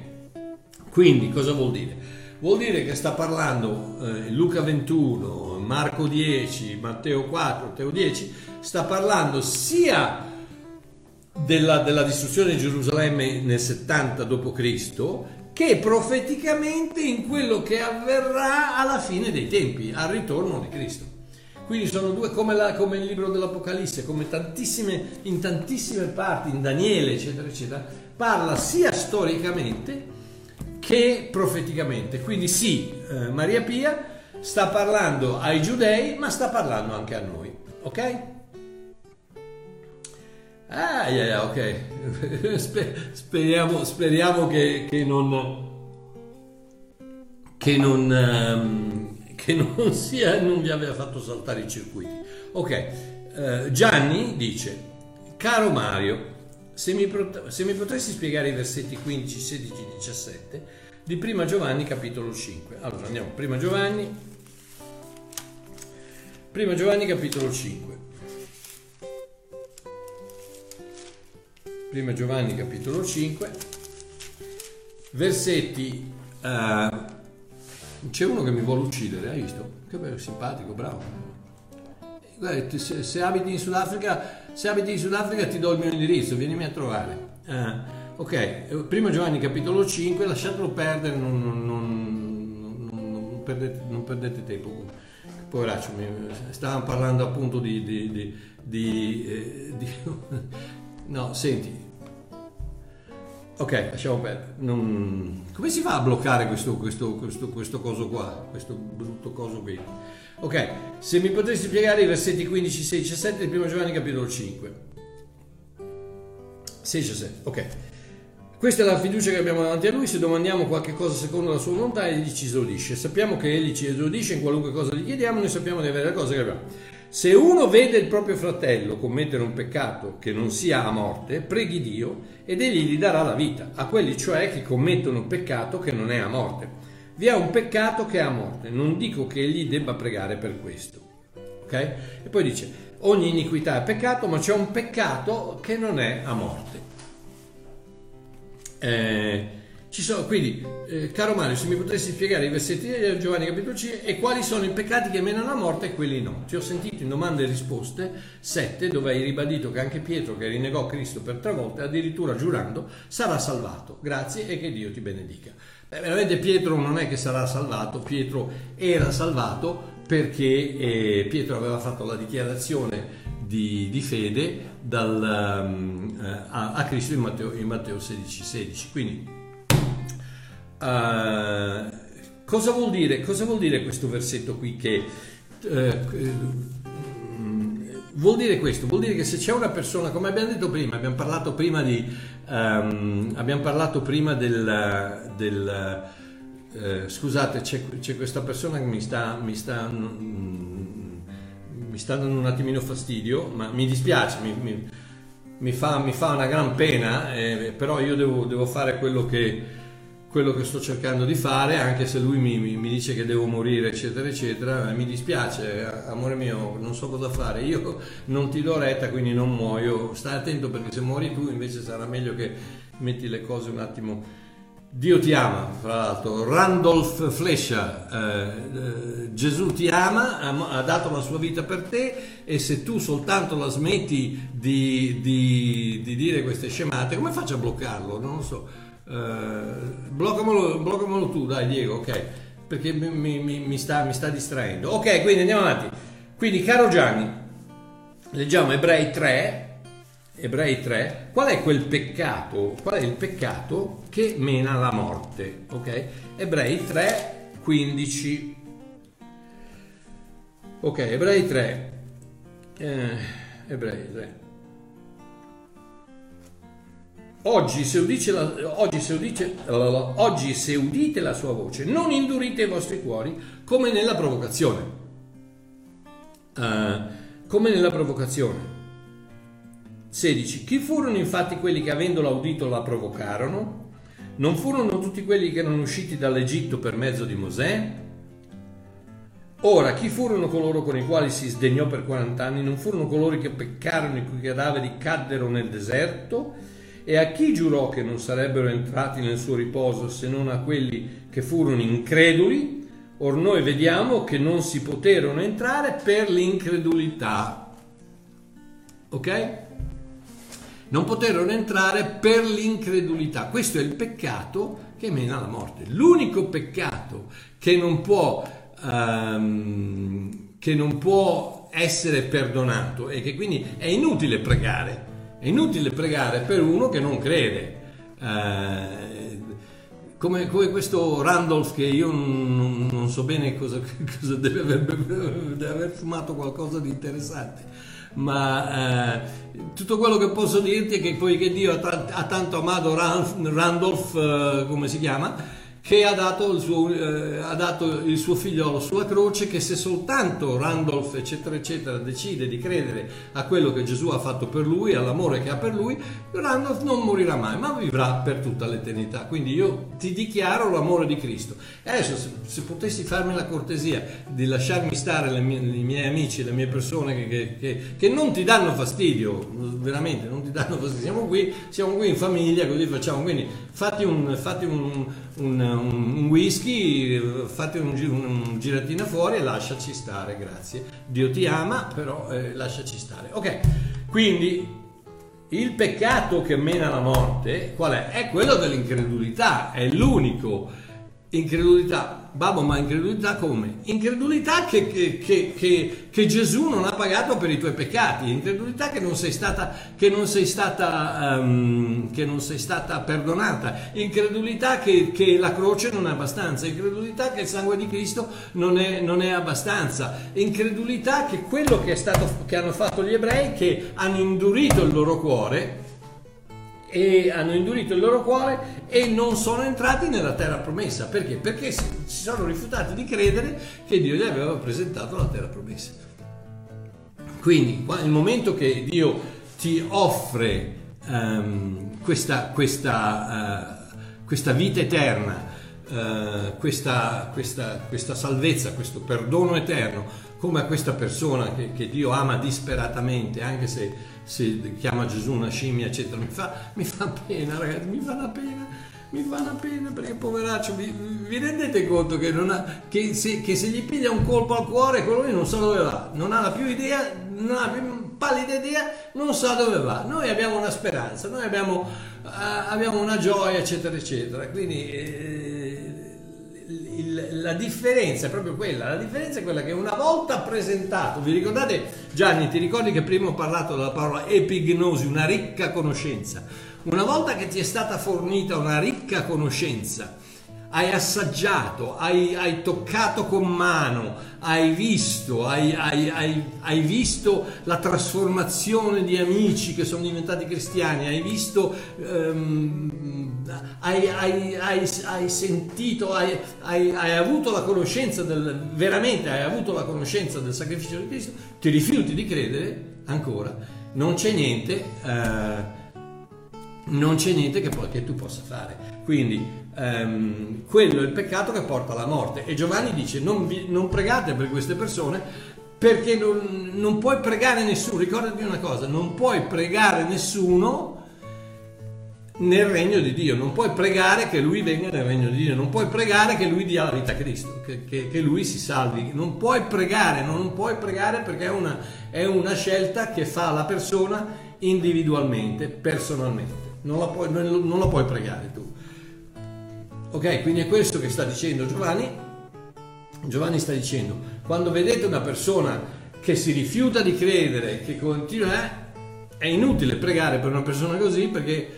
quindi cosa vuol dire? Vuol dire che sta parlando eh, Luca 21, Marco 10, Matteo 4, Matteo 10, sta parlando sia della, della distruzione di Gerusalemme nel 70 d.C., che profeticamente in quello che avverrà alla fine dei tempi, al ritorno di Cristo. Quindi sono due come, la, come, il libro dell'Apocalisse, come tantissime, in tantissime parti, in Daniele, eccetera, eccetera, parla sia storicamente che profeticamente. Quindi sì, eh, Maria Pia sta parlando ai giudei, ma sta parlando anche a noi. Ok? Ah, yeah, yeah, ok. speriamo, speriamo che, che non... Che non um, che non, sia, non vi aveva fatto saltare i circuiti. Ok, eh, Gianni dice, caro Mario, se mi, se mi, potresti spiegare i versetti 15, 16, 17 di Prima Giovanni capitolo 5. Allora andiamo, Prima Giovanni, Prima Giovanni capitolo 5. Prima Giovanni capitolo 5, versetti Uh, c'è uno che mi vuole uccidere, hai visto? Che bello, simpatico, bravo. Guarda, se, se, abiti in Sudafrica, se abiti in Sudafrica ti do il mio indirizzo, vienimi a trovare. Uh, ok, primo Giovanni capitolo 5, lasciatelo perdere, non, non, non, non perdete, perdete, tempo. Poveraccio, stavamo parlando appunto di... di, di, di, eh, di no, senti, Ok, lasciamo perdere. Non... Come si fa a bloccare questo, questo, questo, questo coso qua, questo brutto coso qui? Ok, se mi potresti spiegare i versetti 15, 16 e 17 del 1 Giovanni capitolo 5. 16 e 17, ok. Questa è la fiducia che abbiamo davanti a Lui, se domandiamo qualche cosa secondo la sua volontà, Egli ci esaudisce. Sappiamo che Egli ci esaudisce in qualunque cosa gli chiediamo, noi sappiamo di avere la cosa che abbiamo. Se uno vede il proprio fratello commettere un peccato che non sia a morte, preghi Dio ed egli gli darà la vita, a quelli cioè che commettono un peccato che non è a morte. Vi è un peccato che è a morte, non dico che egli debba pregare per questo. Ok? E poi dice, ogni iniquità è peccato, ma c'è un peccato che non è a morte. Eh, sono, quindi, eh, caro Mario, se mi potresti spiegare i versetti di Giovanni capitolo 5 e quali sono i peccati che menano alla morte e quelli no. Ti ho sentito in domande e risposte 7 dove hai ribadito che anche Pietro che rinnegò Cristo per tre volte, addirittura giurando, sarà salvato. Grazie e che Dio ti benedica. Beh, veramente Pietro non è che sarà salvato, Pietro era salvato perché eh, Pietro aveva fatto la dichiarazione di, di fede dal, um, a, a, Cristo in Matteo, in Matteo 16, 16. Quindi Uh, cosa, vuol dire, cosa, vuol dire, questo versetto qui che uh, vuol dire questo? Vuol dire che se c'è una persona, come abbiamo detto prima, abbiamo parlato prima di um, abbiamo parlato prima del, del uh, scusate, c'è, c'è, questa persona che mi sta, mi sta mm, mi sta dando un attimino fastidio, ma mi dispiace, mi, mi, mi, fa, mi fa, una gran pena, eh, però io devo, devo fare quello che, quello che sto cercando di fare, anche se lui mi, mi, mi, dice che devo morire, eccetera, eccetera, mi dispiace, amore mio, non so cosa fare, io non ti do retta, quindi non muoio, stai attento perché se muori tu invece sarà meglio che metti le cose un attimo... Dio ti ama, fra l'altro, Randolph Flescia, eh, eh, Gesù ti ama, ha, ha, dato la sua vita per te e se tu soltanto la smetti di, di, di dire queste scemate, come faccio a bloccarlo? Non lo so Uh, bloccamelo, bloccamelo, tu, dai Diego, ok? Perché mi, mi, mi, sta, mi, sta, distraendo. Ok, quindi andiamo avanti. Quindi, caro Gianni, leggiamo Ebrei 3. Ebrei 3. Qual è quel peccato? Qual è il peccato che mena alla morte? Ok? Ebrei 3, 15. Ok, Ebrei 3. Eh, Ebrei 3. Oggi se, la, oggi, se udite, oggi se udite la sua voce, non indurite i vostri cuori come nella provocazione. Uh, come nella provocazione. 16. Chi furono infatti quelli che avendolo udito la provocarono? Non furono tutti quelli che erano usciti dall'Egitto per mezzo di Mosè? Ora, chi furono coloro con i quali si sdegnò per 40 anni? Non furono coloro che peccarono e i cui cadaveri caddero nel deserto? E a chi giurò che non sarebbero entrati nel suo riposo se non a quelli che furono increduli? Or noi vediamo che non si poterono entrare per l'incredulità. Ok? Non poterono entrare per l'incredulità. Questo è il peccato che mena alla morte. L'unico peccato che non può, um, che non può essere perdonato e che quindi è inutile pregare è inutile pregare per uno che non crede. Eh, come, come, questo Randolph che io non, non so bene cosa, cosa deve, aver, deve, aver, fumato qualcosa di interessante ma eh, tutto quello che posso dirti è che poiché Dio ha, t- ha tanto amato Randolph eh, come si chiama che ha dato, il suo, eh, ha dato il suo figliolo sulla croce, che se soltanto Randolph, eccetera, eccetera, decide di credere a quello che Gesù ha fatto per lui, all'amore che ha per lui, Randolph non morirà mai, ma vivrà per tutta l'eternità. Quindi io ti dichiaro l'amore di Cristo. Adesso, se, se potessi farmi la cortesia di lasciarmi stare mie, i miei amici, le mie persone che, che, che, che, non ti danno fastidio, veramente non ti danno fastidio, siamo qui, siamo qui in famiglia, così facciamo. Quindi fatti un, fatti un, un un whisky, fate un, un, giratina fuori e lasciaci stare, grazie. Dio ti ama, però eh, lasciaci stare. Ok, quindi il peccato che mena alla morte, qual è? È quello dell'incredulità, è l'unico Incredulità, babbo, ma incredulità come? Incredulità che, che, che, che, Gesù non ha pagato per i tuoi peccati, incredulità che non sei stata, non sei stata, um, non sei stata perdonata, incredulità che, la croce non è abbastanza, incredulità che il sangue di Cristo non è, non è abbastanza, incredulità che quello che, stato, che hanno fatto gli ebrei, che hanno indurito il loro cuore, e hanno indurito il loro cuore e non sono entrati nella terra promessa. Perché? Perché si sono rifiutati di credere che Dio gli aveva presentato la terra promessa. Quindi, il momento che Dio ti offre um, questa, questa, uh, questa, vita eterna, uh, questa, questa, salvezza, questo perdono eterno, come a questa persona che, che Dio ama disperatamente, anche se si chiama Gesù una scimmia, eccetera, mi fa, mi fa pena, ragazzi, mi fa una pena, mi fa una pena perché poveraccio, vi, vi rendete conto che, ha, che, se, che, se, gli piglia un colpo al cuore, quello lì non sa dove va, non ha la più idea, non ha più pallida idea, non sa dove va. Noi abbiamo una speranza, noi abbiamo, uh, abbiamo una gioia, eccetera, eccetera. Quindi eh, il, la differenza è proprio quella, la differenza è quella che una volta presentato, vi ricordate Gianni, ti ricordi che prima ho parlato della parola epignosi, una ricca conoscenza, una volta che ti è stata fornita una ricca conoscenza, hai assaggiato, hai, hai, toccato con mano, hai visto, hai, hai, hai, visto la trasformazione di amici che sono diventati cristiani, hai visto, um, hai, sentito, hai, avuto la conoscenza del, veramente hai avuto la conoscenza del sacrificio di Cristo, ti rifiuti di credere ancora, non c'è niente. Uh, non c'è niente che, che tu possa fare. Quindi ehm, quello è il peccato che porta alla morte. E Giovanni dice non, vi, non pregate per queste persone perché non, non, puoi pregare nessuno. Ricordati una cosa, non puoi pregare nessuno nel regno di Dio, non puoi pregare che lui venga nel regno di Dio, non puoi pregare che lui dia la vita a Cristo, che, che, che lui si salvi, non puoi pregare, non puoi pregare perché è una, è una scelta che fa la persona individualmente, personalmente non la puoi, non, non la puoi pregare tu. Ok, quindi è questo che sta dicendo Giovanni. Giovanni sta dicendo, quando vedete una persona che si rifiuta di credere, che continua, eh, è inutile pregare per una persona così perché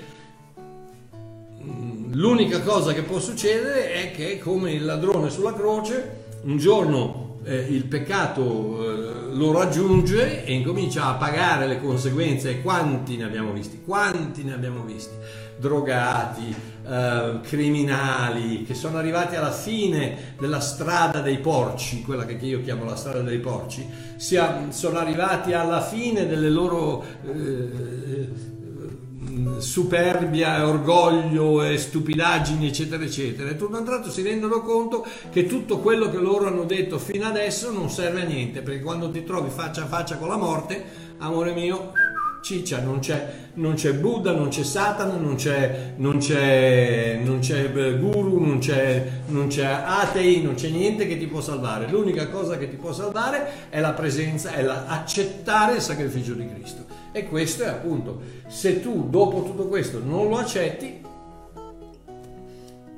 mm, l'unica cosa che può succedere è che come il ladrone sulla croce, un giorno eh, il peccato eh, lo raggiunge e incomincia a pagare le conseguenze. Quanti ne abbiamo visti? Quanti ne abbiamo visti? Drogati, eh, criminali che sono arrivati alla fine della strada dei porci, quella che io chiamo la strada dei porci, sia, sono arrivati alla fine delle loro eh, superbia, orgoglio e stupidaggini, eccetera, eccetera. E tutto un tratto si rendono conto che tutto quello che loro hanno detto fino adesso non serve a niente, perché quando ti trovi faccia a faccia con la morte, amore mio, ciccia, non c'è, non c'è Buddha, non c'è Satana, non c'è, non c'è, non c'è guru, non c'è, non c'è atei, non c'è niente che ti può salvare. L'unica cosa che ti può salvare è la presenza, è la, accettare il sacrificio di Cristo. E questo è appunto, se tu dopo tutto questo non lo accetti,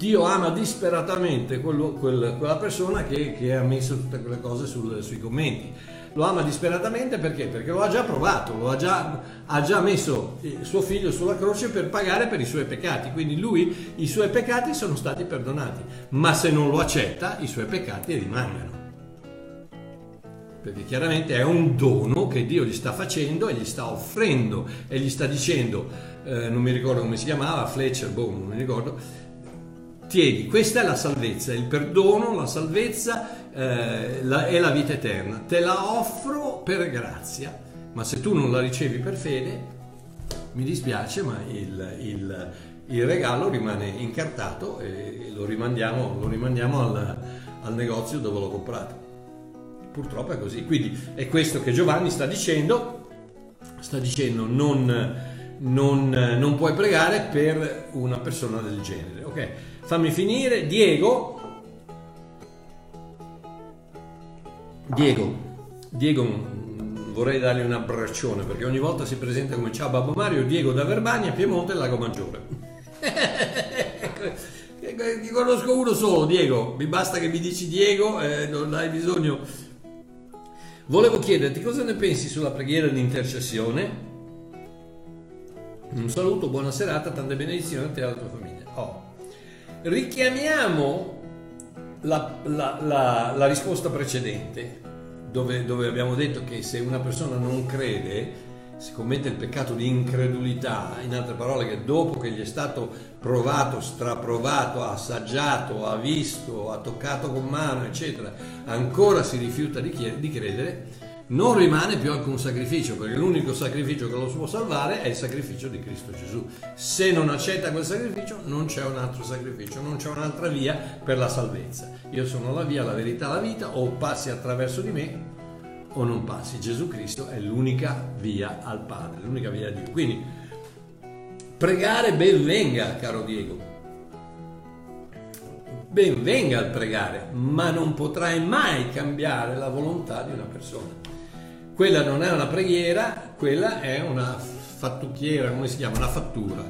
Dio ama disperatamente quello, quel, quella persona che, che, ha messo tutte quelle cose sul, sui commenti. Lo ama disperatamente perché? Perché lo ha già provato, lo ha già, ha già messo suo figlio sulla croce per pagare per i suoi peccati. Quindi lui, i suoi peccati sono stati perdonati. Ma se non lo accetta, i suoi peccati rimangono perché chiaramente è un dono che Dio gli sta facendo e gli sta offrendo e gli sta dicendo, eh, non mi ricordo come si chiamava, Fletcher, boh, non mi ricordo, tieni, questa è la salvezza, il perdono, la salvezza eh, la, la vita eterna, te la offro per grazia, ma se tu non la ricevi per fede, mi dispiace, ma il, il, il regalo rimane incartato e lo rimandiamo, lo rimandiamo al, al negozio dove l'ho comprato. Purtroppo è così. Quindi è questo che Giovanni sta dicendo, sta dicendo non, non, non puoi pregare per una persona del genere. Ok, fammi finire. Diego. Diego, Diego, mm, vorrei dargli un abbraccione perché ogni volta si presenta come ciao Babbo Mario, Diego da Verbania, Piemonte e Lago Maggiore. Ti conosco uno solo, Diego, mi basta che mi dici Diego, eh, non hai bisogno. Volevo chiederti cosa ne pensi sulla preghiera di intercessione un saluto, buona serata, tante benedizioni a te e alla tua famiglia. Oh. Richiamiamo la, la, la, la risposta precedente, dove, dove abbiamo detto che se una persona non crede, si commette il peccato di incredulità, in altre parole che dopo che gli è stato provato, straprovato, assaggiato, ha visto, ha toccato con mano, eccetera, ancora si rifiuta di, di credere, non rimane più alcun sacrificio, perché l'unico sacrificio che lo può salvare è il sacrificio di Cristo Gesù. Se non accetta quel sacrificio, non c'è un altro sacrificio, non c'è un'altra via per la salvezza. Io sono la via, la verità, la vita, o passi attraverso di me o non passi. Gesù Cristo è l'unica via al Padre, l'unica via a Dio. Quindi pregare ben venga, caro Diego. Ben venga il pregare, ma non potrai mai cambiare la volontà di una persona. Quella non è una preghiera, quella è una fattucchiera, come si chiama? Una fattura.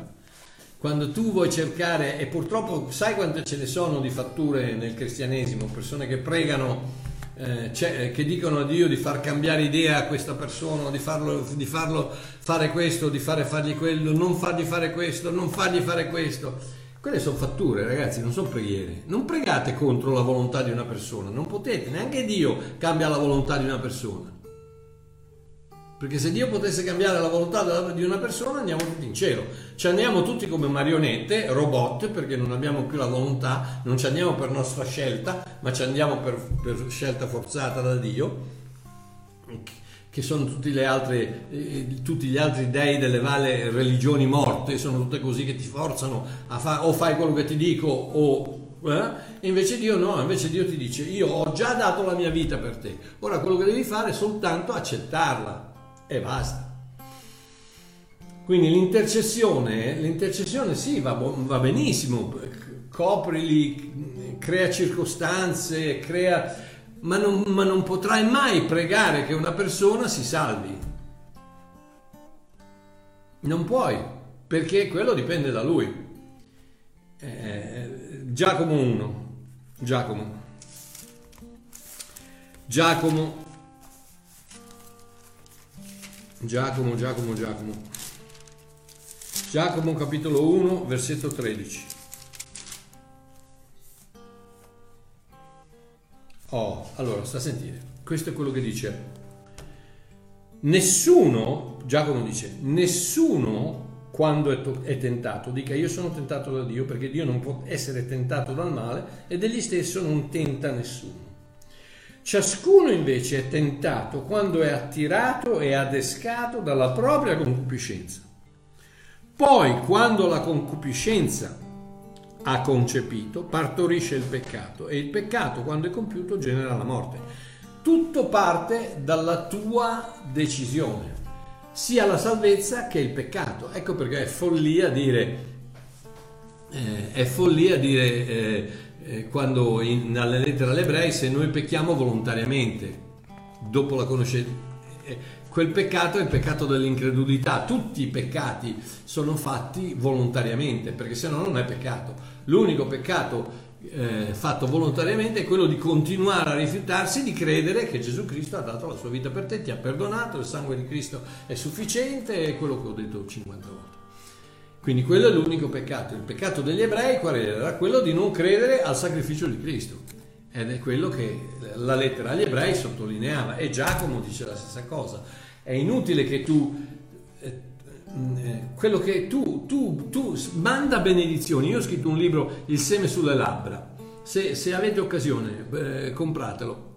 Quando tu vuoi cercare, e purtroppo sai quante ce ne sono di fatture nel cristianesimo, persone che pregano, eh, che dicono a Dio di far cambiare idea a questa persona, di farlo, di farlo fare questo, di fare, fargli quello, non fargli fare questo, non fargli fare questo. Quelle sono fatture, ragazzi, non sono preghiere. Non pregate contro la volontà di una persona, non potete, neanche Dio cambia la volontà di una persona. Perché se Dio potesse cambiare la volontà di una persona andiamo tutti in cielo. Ci andiamo tutti come marionette, robot, perché non abbiamo più la volontà, non ci andiamo per nostra scelta, ma ci andiamo per, per scelta forzata da Dio, che sono tutti, altre, eh, tutti, gli altri dei delle varie religioni morte, sono tutte così che ti forzano a fare o fai quello che ti dico o eh? Invece Dio no, invece Dio ti dice io ho già dato la mia vita per te, ora quello che devi fare è soltanto accettarla e basta. Quindi l'intercessione, l'intercessione sì, va, va benissimo, coprili, crea circostanze, crea, ma non, ma non potrai mai pregare che una persona si salvi. Non puoi, perché quello dipende da lui. Eh, Giacomo 1, Giacomo. Giacomo Giacomo, Giacomo, Giacomo. Giacomo capitolo 1, versetto 13. Oh, allora, sta a sentire. Questo è quello che dice. Nessuno, Giacomo dice, nessuno quando è, to- è, tentato dica io sono tentato da Dio perché Dio non può essere tentato dal male ed egli stesso non tenta nessuno. Ciascuno invece è tentato quando è attirato e adescato dalla propria concupiscenza. Poi, quando la concupiscenza ha concepito, partorisce il peccato e il peccato, quando è compiuto, genera la morte. Tutto parte dalla tua decisione, sia la salvezza che il peccato. Ecco perché è follia dire, eh, è follia dire eh, eh, quando in, nelle lettere agli ebrei se noi pecchiamo volontariamente, dopo la conoscenza, eh, quel peccato è il peccato dell'incredulità, tutti i peccati sono fatti volontariamente, perché se no non è peccato. L'unico peccato eh, fatto volontariamente è quello di continuare a rifiutarsi di credere che Gesù Cristo ha dato la sua vita per te, ti ha perdonato, il sangue di Cristo è sufficiente, è quello che ho detto 50 volte. Quindi quello è l'unico peccato. Il peccato degli ebrei qual era? Quello di non credere al sacrificio di Cristo. Ed è quello che la lettera agli ebrei sottolineava. E Giacomo dice la stessa cosa. È inutile che tu eh, eh, quello che tu, tu, tu manda benedizioni. Io ho scritto un libro, Il seme sulle labbra. Se, se avete occasione, eh, compratelo.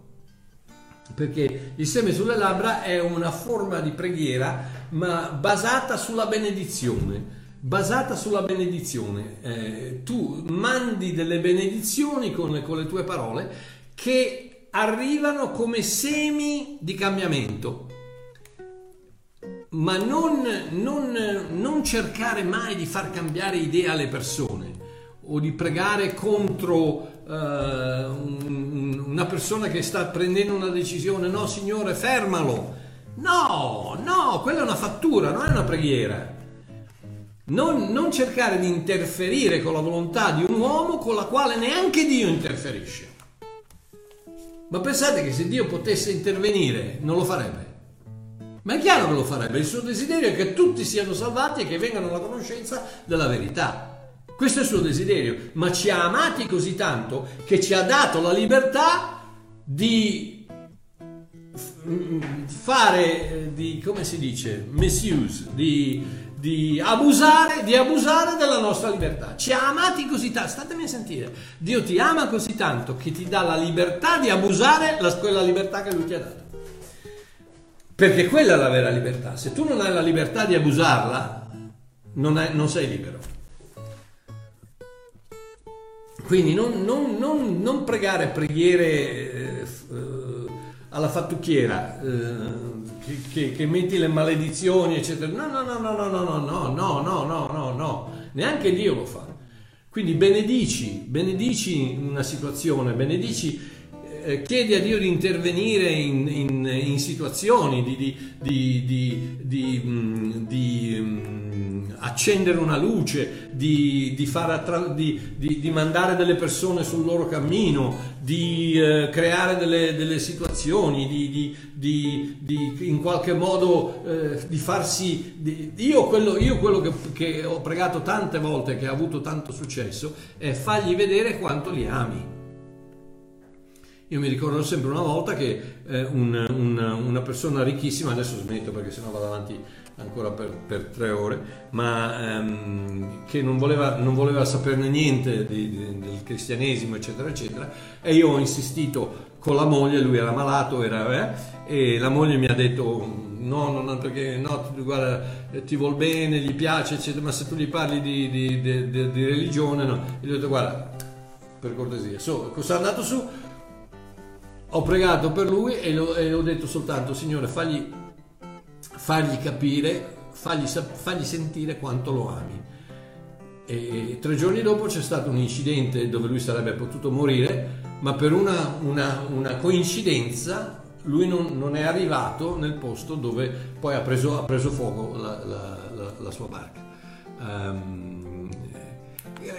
Perché il seme sulle labbra è una forma di preghiera, ma basata sulla benedizione basata sulla benedizione. Eh, tu mandi delle benedizioni con, con le tue parole che arrivano come semi di cambiamento. ma non, non, non cercare mai di far cambiare idea alle persone o di pregare contro un, una persona che sta prendendo una decisione, no signore fermalo, no, no, quella è una fattura, non è una preghiera. Non, non, cercare di interferire con la volontà di un uomo con la quale neanche Dio interferisce. Ma pensate che se Dio potesse intervenire non lo farebbe? Ma è chiaro che lo farebbe, il suo desiderio è che tutti siano salvati e che vengano alla conoscenza della verità. Questo è il suo desiderio, ma ci ha amati così tanto che ci ha dato la libertà di fare, di, come si dice, misuse, di, di, abusare, di abusare della nostra libertà. Ci ha amati così tanto, statemi a sentire, Dio ti ama così tanto che ti dà la libertà di abusare la, quella libertà che lui ti ha dato. Perché quella è la vera libertà. Se tu non hai la libertà di abusarla, non, è, non sei libero. Quindi non, non, non, non pregare preghiere eh, alla fattucchiera eh, che, che, che, metti le maledizioni, eccetera. No, no, no, no, no, no, no, no, no, no, no, no, no. Neanche Dio lo fa. Quindi benedici, benedici una situazione, benedici eh, chiedi a Dio di intervenire in, in, in situazioni, di, di, di, di mm, accendere una luce, di, attra- di, mandare delle persone sul loro cammino, di eh, creare delle, delle situazioni, di, in qualche modo eh, di farsi... io quello, io quello che, che ho pregato tante volte, che ha avuto tanto successo, è fargli vedere quanto li ami io mi ricordo sempre una volta che eh, un, un, una persona ricchissima, adesso smetto perché sennò vado avanti ancora per, per tre ore, ma ehm, che non voleva, non voleva, saperne niente di, di, del cristianesimo, eccetera, eccetera, e io ho insistito con la moglie, lui era malato, era, eh, e la moglie mi ha detto no, no, perché no, guarda, ti vuol bene, gli piace, eccetera, ma se tu gli parli di, di, di, religione, no. E gli ho detto, guarda, per cortesia, so, sono andato su, ho pregato per lui e, lo, e ho detto soltanto, Signore, fagli, fagli capire, fagli, fagli, sentire quanto lo ami. E tre giorni dopo c'è stato un incidente dove lui sarebbe potuto morire, ma per una, una, una coincidenza lui non, non, è arrivato nel posto dove poi ha preso, ha preso fuoco la, la, la, la, sua barca. Um,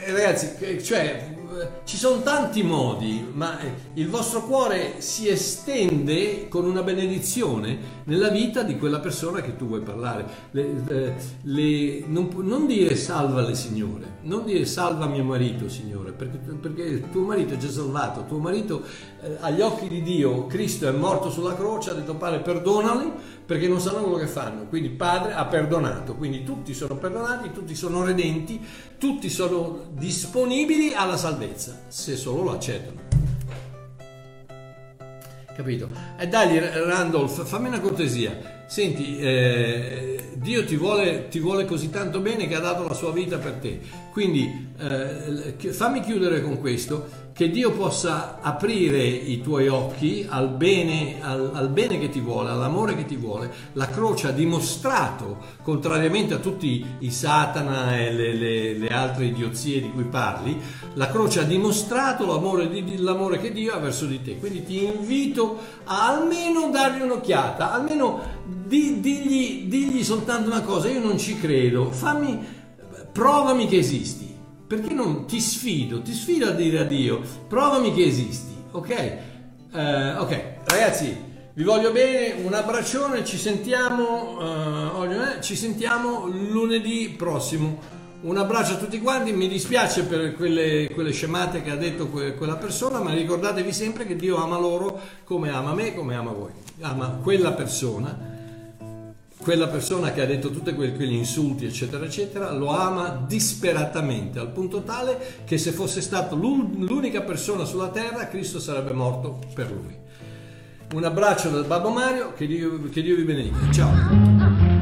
ragazzi, cioè, ci sono tanti modi, ma eh, il vostro cuore si estende con una benedizione nella vita di quella persona che tu vuoi parlare. Le, eh, le, non, non, dire salvale Signore, non dire salva mio marito Signore, perché, perché tuo marito è già salvato, tuo marito eh, agli occhi di Dio, Cristo è morto sulla croce, ha detto Padre perdonali perché non sanno quello che fanno. Quindi Padre ha perdonato, quindi tutti sono perdonati, tutti sono redenti, tutti sono disponibili alla salvezza, se solo lo accettano. Capito? E dai, Randolph, fammi una cortesia. Senti, eh, Dio ti vuole, ti vuole, così tanto bene che ha dato la sua vita per te. Quindi eh, fammi chiudere con questo che Dio possa aprire i tuoi occhi al bene, al, al bene, che ti vuole, all'amore che ti vuole. La croce ha dimostrato, contrariamente a tutti i Satana e le, le, le altre idiozie di cui parli, la croce ha dimostrato l'amore, di, l'amore che Dio ha verso di te. Quindi ti invito a almeno dargli un'occhiata, almeno di, digli, digli soltanto una cosa, io non ci credo, fammi, provami che esisti perché non ti sfido, ti sfido a dire a Dio, provami che esisti, ok? Uh, ok, ragazzi, vi voglio bene, un abbraccione, ci sentiamo, uh, ci sentiamo lunedì prossimo. Un abbraccio a tutti quanti, mi dispiace per quelle, quelle scemate che ha detto que, quella persona, ma ricordatevi sempre che Dio ama loro come ama me, come ama voi. Ama quella persona quella persona che ha detto tutti quegli insulti, eccetera, eccetera, lo ama disperatamente, al punto tale che se fosse stato l'unica persona sulla terra, Cristo sarebbe morto per lui. Un abbraccio dal Babbo Mario, che Dio, che Dio vi benedica. Ciao!